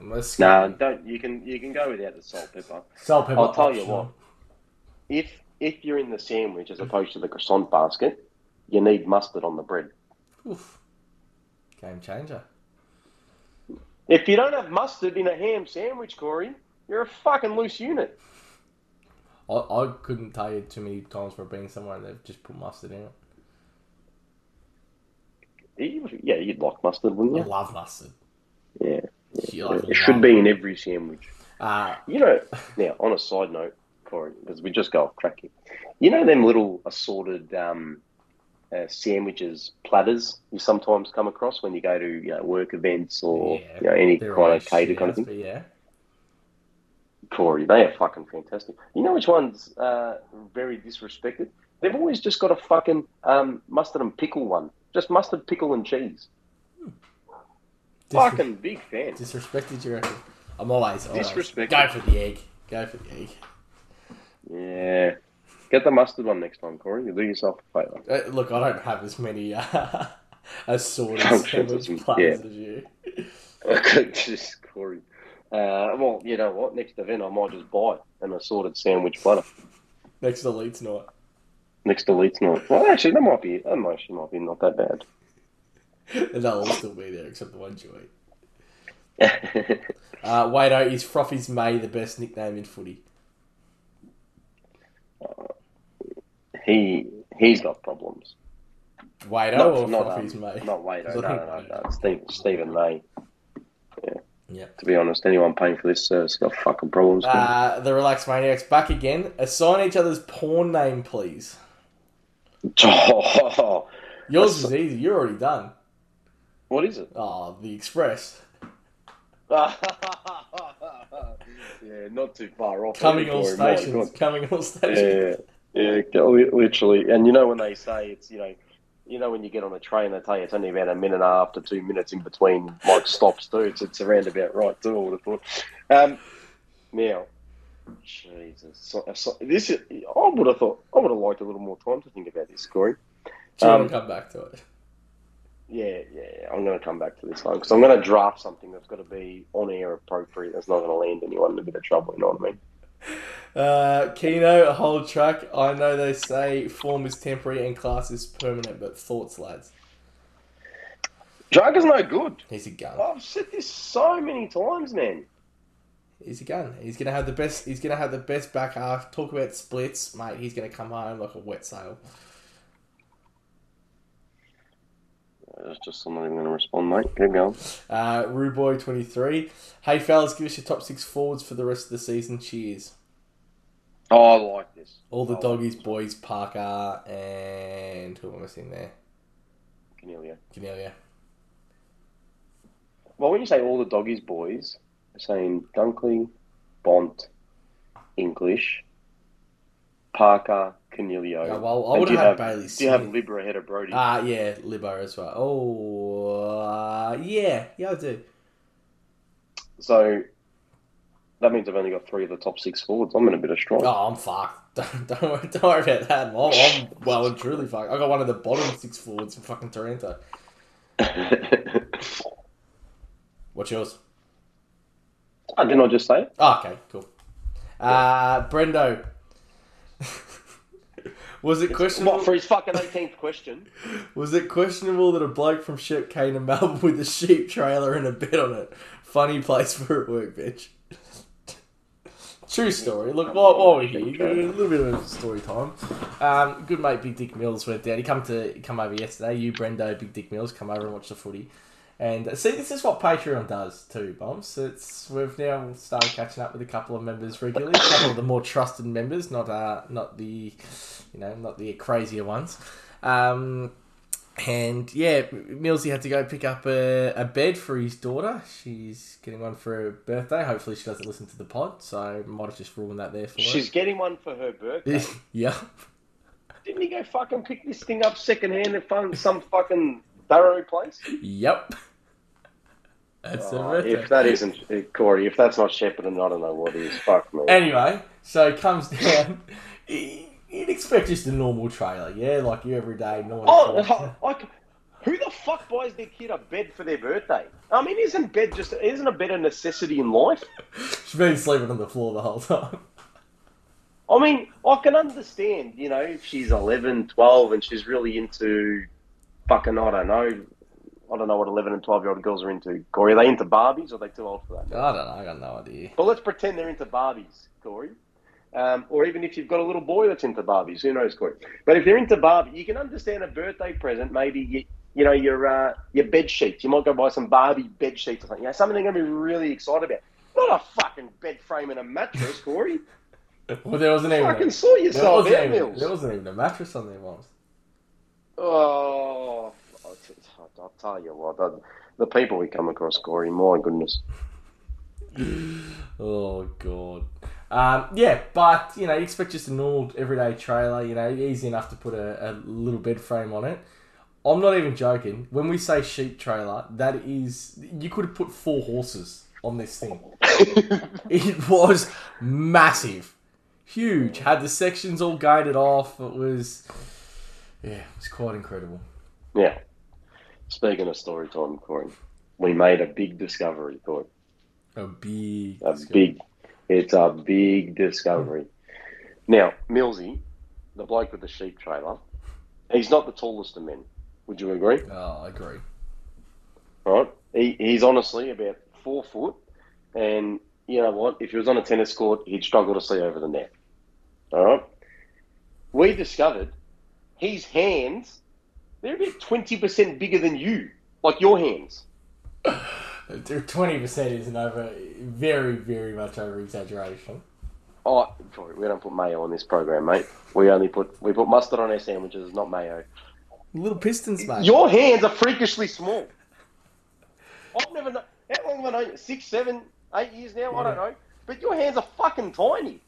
Unless No, don't. You can you can go without the salt pepper. salt, pepper. I'll tell you what. If if you're in the sandwich as opposed to the croissant basket, you need mustard on the bread. Oof. Game changer. If you don't have mustard in a ham sandwich, Corey, you're a fucking loose unit. I, I couldn't tell you too many times for I've somewhere and they've just put mustard in it. You- Yeah, you'd like mustard, wouldn't I you? love mustard. Yeah. Like It should be in every sandwich. Uh, You know, now on a side note, Corey, because we just go off cracking. You know them little assorted um, uh, sandwiches, platters you sometimes come across when you go to you know work events or yeah, you know any kind of catered shit kind of thing. Yeah. Corey, they are fucking fantastic. You know which one's uh, very disrespected? They've always just got a fucking um, mustard and pickle one. Just mustard, pickle, and cheese. Fucking big fan. disrespected, you reckon? I'm always, always Disrespected. Go for the egg. Go for the egg. Yeah. Get the mustard one next time, Corey. You'll do yourself a favour. Uh, look, I don't have as many uh, assorted [laughs] sandwich as- [laughs] platters as you. [laughs] just Corey. Uh, well, you know what? Next event, I might just buy an assorted sandwich platter Next Leeds night. Next to Leeds night. Well, actually, that might be that might, actually might be not that bad. [laughs] And they'll all still be there except the ones you eat. Uh, Wado, is Frothy's May the best nickname in footy? he he's got problems. Wado Not, or not, Frothy's um, May? not Wado. [laughs] No, no, no, no. Steve, Stephen May. Yeah. To be honest, anyone paying for this service got fucking problems. Uh, the Relax Maniacs back again. Assign each other's porn name, please. [laughs] Oh, Yours is easy. You're already done. what is it? Oh, the Express. [laughs] yeah, not too far off. Coming all stations. Coming all stations. Yeah, yeah, literally. And you know when they say it's you know, you know when you get on a train, they tell you it's only about a minute and a half to two minutes in between like stops too. It's it's around about right too. I would have thought. Um, now, Jesus, so, so, this is. I would have thought. I would have liked a little more time to think about this, Corey. Do you Um, want to come back to it? Yeah, yeah, yeah. I'm going to come back to this one because I'm going to draft something that's got to be on air appropriate. That's not going to land anyone in a bit of trouble. You know what I mean? Uh, Keno, a whole track. I know they say form is temporary and class is permanent, but thoughts, lads. Drug is no good. He's a gun. I've said this so many times, man. He's a gun. He's gonna have the best. He's gonna have the best back half. Talk about splits, mate. He's gonna come home like a wet sail. It's just I'm not even going to respond, mate. Keep going. Uh, Ruboy twenty three. Hey fellas, give us your top six forwards for the rest of the season. Cheers. Oh, I like this. All the I doggies, this. boys, Parker, and who am I missing there? Cornelia. Cornelia. Well, when you say all the doggies boys, saying Dunkley, Bont, English, Parker, Cornelio. Oh, well, I would have had Bailey Do you have Libra ahead of Brodie? Ah, yeah, Libra as well. Oh, uh, yeah, yeah, I do. so that means I've only got three of the top six forwards. I'm in a bit of strife. Oh, I'm fucked. [laughs] Don't, don't, worry, don't worry about that. I'm, I'm well and truly fucked. I got one of the bottom six forwards in fucking Taranto. [laughs] What's yours? Oh, didn't I just say it? Oh, okay, cool. Uh, Brendo. was it questionable? What, for his fucking 18th question? Was it questionable that a bloke from Shep came to Melbourne with a sheep trailer and a bed on it? Funny place for a workbench. True story. Look, while, while we're here, a little bit of story time. Um, good mate Big Dick Mills went down. He come to come over yesterday. You, Brendo, Big Dick Mills, come over and watch the footy. And see, this is what Patreon does too, Bombs. It's we've now started catching up with a couple of members regularly, a couple of the more trusted members, not uh, not the, you know, not the crazier ones. Um, and yeah, Millsy had to go pick up a, a bed for his daughter. She's getting one for her birthday. Hopefully, she doesn't listen to the pod, so might have just ruined that there for her. She's getting one for her birthday. [laughs] yeah. didn't he go fucking pick this thing up secondhand at fun- some fucking Barrow place? Yep. That's Oh, if that isn't uh, Corey, if that's not Shepparton, I don't know what is. Fuck me. Anyway, so it comes down. [laughs] You'd expect just a normal trailer, yeah, like your everyday normal. Oh, [laughs] like, who the fuck buys their kid a bed for their birthday? I mean, isn't bed just isn't a bed a necessity in life? [laughs] She's been sleeping on the floor the whole time. I mean, I can understand, you know, if she's 11, 12 and she's really into fucking, I don't know, I don't know what 11 and 12 year old girls are into. Corey, are they into Barbies or are they too old for that? I don't know. I got no idea. But let's pretend they're into Barbies, Corey. Um, or even if you've got a little boy that's into Barbies, who knows, Corey? But if they're into Barbie, you can understand a birthday present, maybe you, you know your uh, your bed sheets. You might go buy some Barbie bed sheets or something. You know, something they're going to be really excited about. Not a fucking bed frame and a mattress, Corey. [laughs] Well, there wasn't even. fucking A, sort there, yourself wasn't even, there wasn't even a mattress on there once. Oh, I'll tell you what, the, the people we come across, Corey, my goodness. [sighs] Oh god. Um, yeah, but you know, you expect just a normal everyday trailer. You know, easy enough to put a, a little bed frame on it. I'm not even joking. When we say sheep trailer, that is you could have put four horses on this thing. [laughs] it was massive, huge. Had the sections all gated off. It was, yeah, it's quite incredible. Yeah. Speaking of story time, Corey, we made a big discovery, Corey. A big, A big, it's a big discovery. Now, Millsy, the bloke with the sheep trailer, he's not the tallest of men. Would you agree? Oh, I agree. Right? He, he's honestly about four foot, and you know what? If he was on a tennis court, he'd struggle to see over the net. All right? We discovered his hands, they're about 20% bigger than you, like your hands. Twenty percent is an over, very, very much over exaggeration. Oh, sorry, we don't put mayo on this program, mate. We only put we put mustard on our sandwiches, not mayo. Little pistons, mate. Your hands are freakishly small. I've never known. How long have I known you? Six, seven, eight years now? I don't know. But your hands are fucking tiny.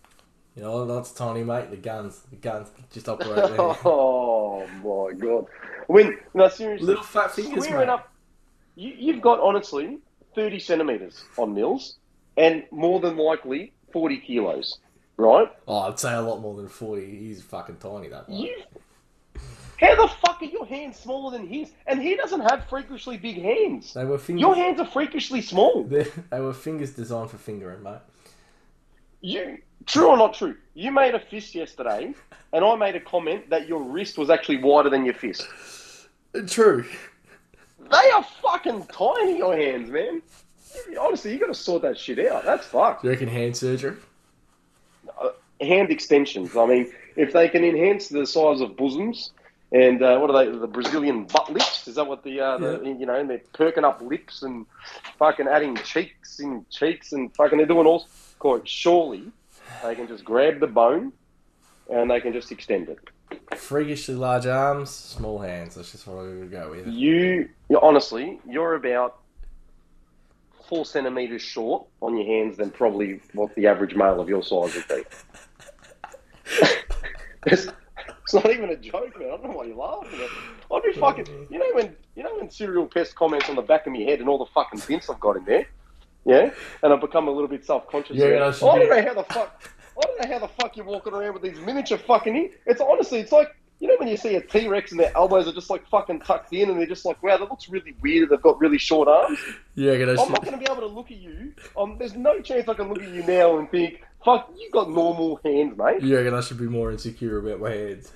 You know, that's tiny, mate. The guns, the guns just operate [laughs] there. oh my god! When no seriously, Little fat fingers, squaring mate. up. You, you've got honestly thirty centimeters on Mills, and more than likely forty kilos, right? Oh, I'd say a lot more than forty. He's fucking tiny, that bloke. You. How the fuck are your hands smaller than his? And he doesn't have freakishly big hands. They were fingers. Your hands are freakishly small. They, [laughs] they were fingers designed for fingering, mate. You true or not true? You made a fist yesterday, and I made a comment that your wrist was actually wider than your fist. True. They are fucking tiny, your hands, man. Honestly, you got to sort that shit out. That's fucked. Do you reckon hand surgery? Hand extensions. I mean, if they can enhance the size of bosoms. And uh, what are they? The Brazilian butt lips? Is that what the, uh, the you know? And they're perking up lips and fucking adding cheeks in cheeks and fucking they're doing all. Surely they can just grab the bone and they can just extend it. Freakishly large arms, small hands. That's just what we would go with. You, you honestly, you're about four centimeters short on your hands than probably what the average male of your size would be. [laughs] it's, it's not even a joke, man. I don't know why you're laughing. I'd be fucking. You know when you know when serial pest comments on the back of my head and all the fucking dents I've got in there, yeah, and I've become a little bit self conscious. Yeah, about, I don't be- know how the fuck. I don't know how the fuck you're walking around with these miniature fucking. It's honestly, it's like you know when you see a T Rex and their elbows are just like fucking tucked in, and they're just like, wow, that looks really weird. They've got really short arms. I I'm not going to be able to look at you. Um, there's no chance I can look at you now and think, fuck, you got normal hands, mate. Yeah, and I should be more insecure about my hands?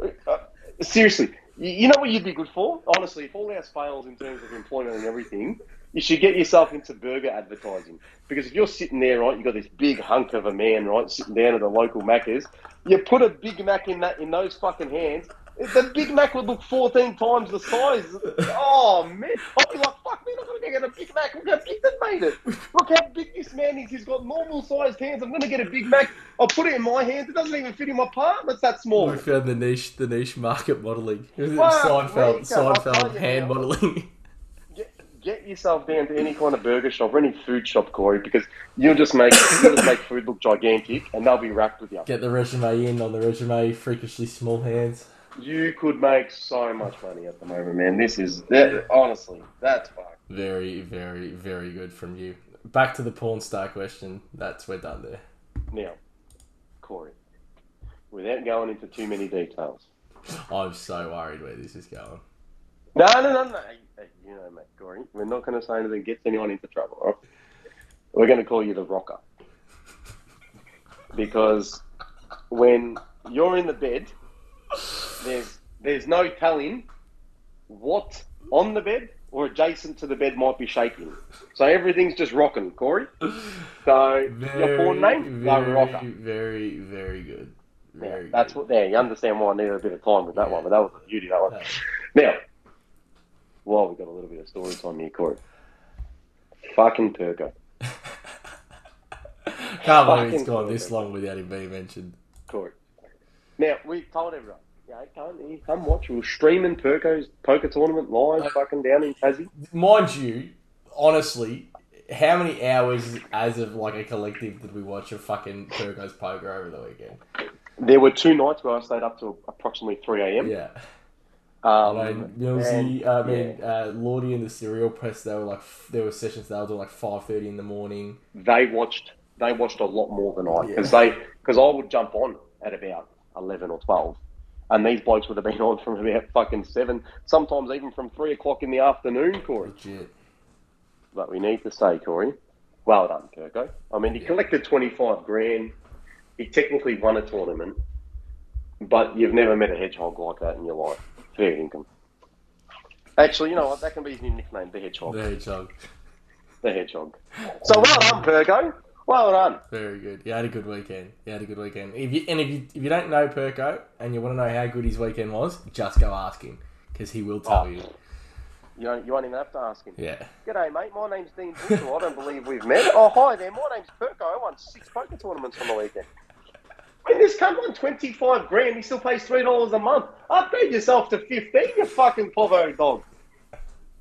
Uh, seriously, you, you know what you'd be good for? Honestly, if all else fails in terms of employment and everything, you should get yourself into burger advertising. Because if you're sitting there, right, you've got this big hunk of a man, right, sitting down at the local Macca's, you put a Big Mac in that in those fucking hands, the Big Mac would look 14 times the size. Oh, man. I'd be like, fuck, man, I'm going to get a Big Mac. Look how big that made it. Look how big this man is. He's got normal sized hands. I'm going to get a Big Mac. I'll put it in my hands. It doesn't even fit in my palm. It's that small. We found uh, the niche, the niche market modeling. Fuck, Seinfeld, Seinfeld hand modeling. [laughs] Get yourself down to any kind of burger shop or any food shop, Corey, because you'll just make you'll just make food look gigantic, and they'll be wrapped with you. Get the resume in on the resume, freakishly small hands. You could make so much money at the moment, man. This is that, honestly, that's fucked. Very, very, very good from you. Back to the porn star question. That's we're done there. Now, Corey, without going into too many details. I'm so worried where this is going. No, no, no, no. Hey, you know, mate, Corey, we're not going to say anything that gets anyone into trouble. Right? We're going to call you the rocker. Because when you're in the bed, there's there's no telling what on the bed or adjacent to the bed might be shaking. So everything's just rocking, Corey. So your porn name, the very, rocker. very, very good. Yeah, Very that's good. what. There, you understand why I needed a bit of time with that Yeah. one, but that was the beauty of that one. Yeah. Now, well, we've got a little bit of story time here, Corey. Fucking Perko. [laughs] Can't believe it's gone this long without him being mentioned. Corey. Now, we've told everyone, yeah, come, here, come watch. We're streaming Perko's poker tournament live, Uh, fucking down in Tassie. Mind you, honestly, how many hours as of like a collective did we watch of fucking Perko's poker over the weekend? There were two nights where I stayed up to approximately 3 a.m. Yeah. Um, I mean, Millsy, and- I mean, uh, Lordy and the Serial Press, they were like, f- there were sessions they were doing like 5.30 in the morning. they watched they watched a lot more than I Yeah. because they because I would jump on at about eleven or twelve, and these blokes would have been [laughs] on from about fucking seven, sometimes even from three o'clock in the afternoon, Corey. Legit. But we need to say, Corey, well done, Kirko. I mean, he Yeah. collected twenty five grand. He technically won a tournament, but you've never met a hedgehog like that in your life. Fair income. Actually, you know what? That can be his new nickname, the hedgehog. The hedgehog. The hedgehog. So well done, Perko. Well done. Very good. You had a good weekend. You had a good weekend. If you and if you if you don't know Perko and you want to know how good his weekend was, just go ask him because he will tell Oh. you. You don't, you won't even have to ask him. Yeah. G'day, mate. My name's Dean Bushell. I don't believe we've met. Oh, hi there. My name's Perko. I won six poker tournaments on the weekend. When this cunt won 25 grand, he still pays $3 a month. Upgrade yourself to 15, you fucking povo dog.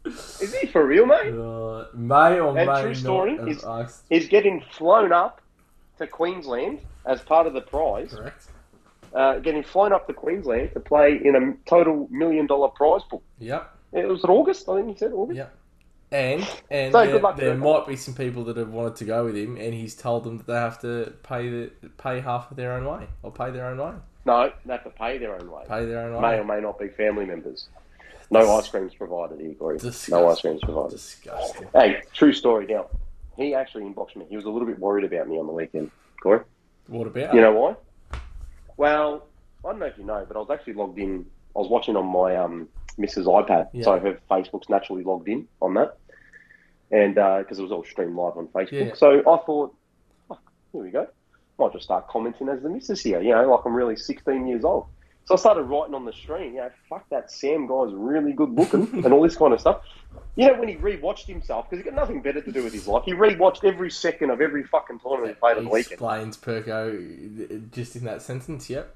Is he for real, mate? Uh, may or And may true story, not he's- asked. He's getting flown up to Queensland as part of the prize. Correct. Uh, getting flown up to Queensland to play in a total million dollar prize pool. Yep. It was in August, I think he said August. Yep. And and So, there, there might be some people that have wanted to go with him, and he's told them that they have to pay the pay half of their own way or pay their own way, No, they have to pay their own way. pay their own may way. May or may not be family members. No ice creams provided here, Corey. Disgusting. No ice creams provided. Disgusting. Hey, true story. Now, he actually inboxed me. He was a little bit worried about me on the weekend, Corey. What about? You know why? Well, I don't know if you know, but I was actually logged in. I was watching on my um, Mrs. iPad, Yeah. so her Facebook's naturally logged in on that, and uh, because it was all streamed live on Facebook. Yeah. So I thought, oh, here we go. Might just start commenting as the missus here. You know, like I'm really 16 years old. So I started writing on the screen, you know, fuck that Sam guy's really good looking [laughs] and all this kind of stuff. You know, when he rewatched himself, because he got nothing better to do with his life, he rewatched every second of every fucking tournament he played on the weekend. Explains Perko uh, just in that sentence. Yep.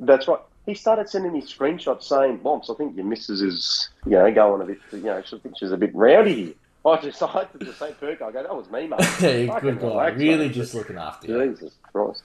That's right. He started sending me screenshots saying, "Bombs, I think your missus is, you know, going a bit, you know, she thinks she's a bit rowdy here." I decided to just say, "Perk," I go, "That was me, mate." [laughs] Hey, good guy. relax, Really, mate. just looking after you. Jesus Christ,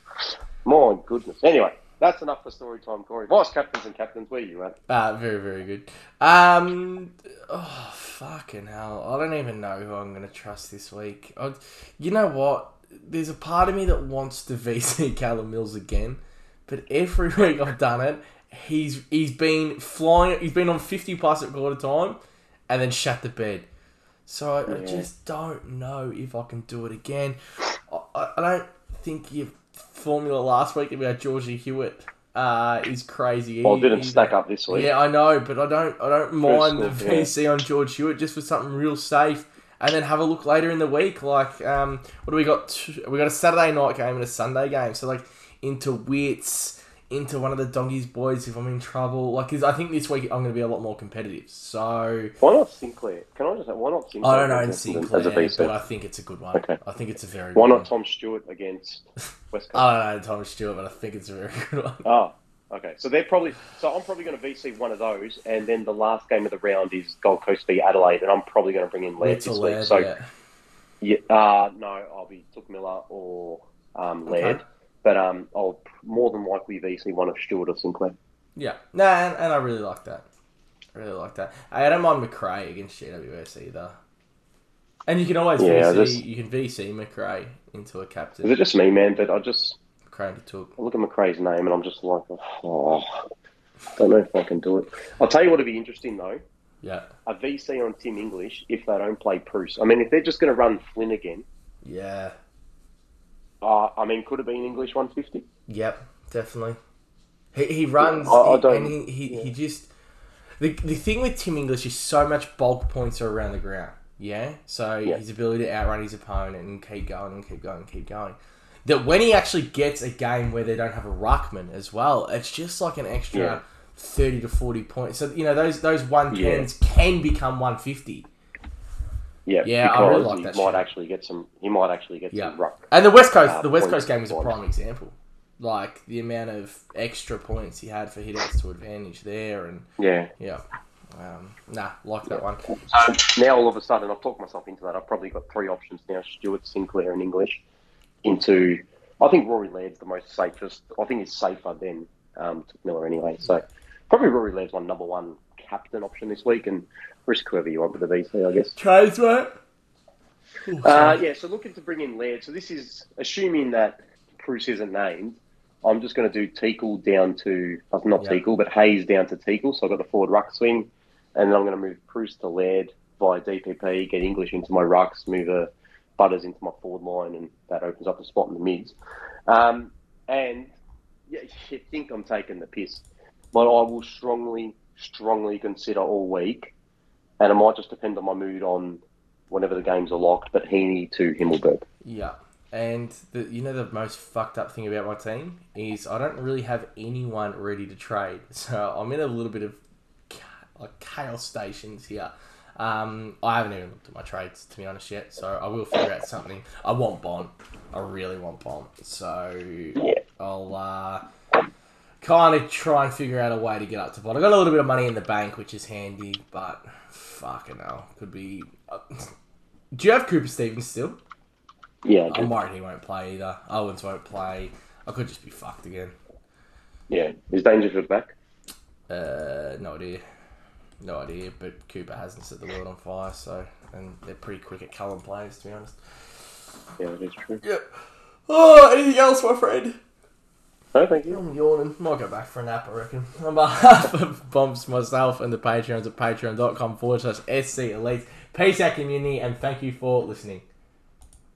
my goodness. Anyway, that's enough for story time, Corey. Vice captains and captains, where you at? Ah, very, very good. Um, oh fucking hell! I don't even know who I'm gonna trust this week. I, you know what? There's a part of me that wants to [laughs] VC Callum Mills again, but every [laughs] week I've done it, he's he's been flying. He's been on 50 plus at quarter time, and then shut the bed. So I, I just don't know if I can do it again. I, I don't think your formula last week about Georgie Hewett uh, is crazy. Well, it didn't stack up this week. Yeah, I know, but I don't. I don't mind the look, yeah. VC on George Hewett just for something real safe, and then have a look later in the week. Like, um, what do we got? We got a Saturday night game and a Sunday game. So like into Witts, into one of the Doggies boys if I'm in trouble. Like, cause I think this week I'm going to be a lot more competitive. So Why not Sinclair? Can I just say, why not Sinclair? I don't know in as a- Sinclair, as a VC? but I think it's a good one. Okay. I think it's a very. Good one. Why not one. Tom Stewart against [laughs] West Coast? I don't know Tom Stewart, but I think it's a very [laughs] good one. Ah, Okay, so they're probably so I'm probably going to VC one of those, and then the last game of the round is Gold Coast v Adelaide, and I'm probably going to bring in Laird this week. So yeah. yeah, uh, no, I'll be Touk Miller or um, Laird, Okay. But um, I'll more than likely VC one of Stewart or Sinclair. Yeah, no, and, and I really like that. I really like that. I don't mind Macrae against GWS either. And you can always Yeah, VC, this- you can VC Macrae into a captain. Is it just me, man? But I just Macrae to took. I look at Macrae's name and I'm just like, oh, don't know if I can do it. I'll tell you what would be interesting though. Yeah, A VC on Tim English if they don't play Bruce. I mean, if they're just going to run Flynn again, yeah, uh, I mean, could have been English 150. yep, definitely. He, he runs I- I he- don't- and he, he, he just the the thing with Tim English is so much bulk points are around the ground. Yeah, so Yeah. his ability to outrun his opponent and keep going and keep going and keep going. That when he actually gets a game where they don't have a ruckman as well, it's just like an extra Yeah. thirty to forty points. So you know those those one tens can become one fifty. Yeah, Yeah, I because really like he that might shit. actually get some. He might actually get Yeah. some ruck. And the West Coast, Uh, the West Coast game was a prime example. Like the amount of extra points he had for hitouts to advantage there, and Yeah. yeah, um, nah, like that one. So now all of a sudden, I've talked myself into that. I've probably got three options now: Stewart, Sinclair, and English. Into, I think Rory Laird's the most safest. I think he's safer than um, Miller anyway. So probably Rory Laird's my number one captain option this week, and risk whoever you want with the VC, I guess. Trades, mate. Ooh, Uh, yeah, so looking to bring in Laird. So this is assuming that Bruce isn't named. I'm just going to do Teakle down to, uh, not Yeah. Teakle, but Hayes down to Teakle. So I've got the forward ruck swing. And then I'm going to move Bruce to Laird via DPP, get English into my rucks, move a Butters into my forward line, and that opens up a spot in the mids. Um, and yeah, [laughs] you think I'm taking the piss, but I will strongly, strongly consider all week, and it might just depend on my mood on whenever the games are locked, but Heaney to Himmelberg. Yeah, and the you know the most fucked up thing about my team is I don't really have anyone ready to trade, [laughs] so I'm in a little bit of like chaos stations here. Um, I haven't even looked at my trades to be honest yet, so I will figure out something. I want Bont, I really want Bont, so I'll uh, kind of try and figure out a way to get up to Bont. I got a little bit of money in the bank, which is handy, but fucking hell, could be. Uh, do you have Cooper Stephens still? Yeah, I do. I'm worried he won't play either. Owens won't play. I could just be fucked again. yeah. Is Dangerfield back? Uh, no idea. No idea. But Cooper hasn't set the world on fire, so and they're pretty quick at Cullen players, to be honest. Yeah, that's true. Yep. Oh, anything else, my friend? No, thank you. I'm yawning. Might go back for a nap, I reckon. On behalf [laughs] of Bumps, myself, and the Patreons at patreon.com forward slash SC Elite. Peace out, community, and thank you for listening.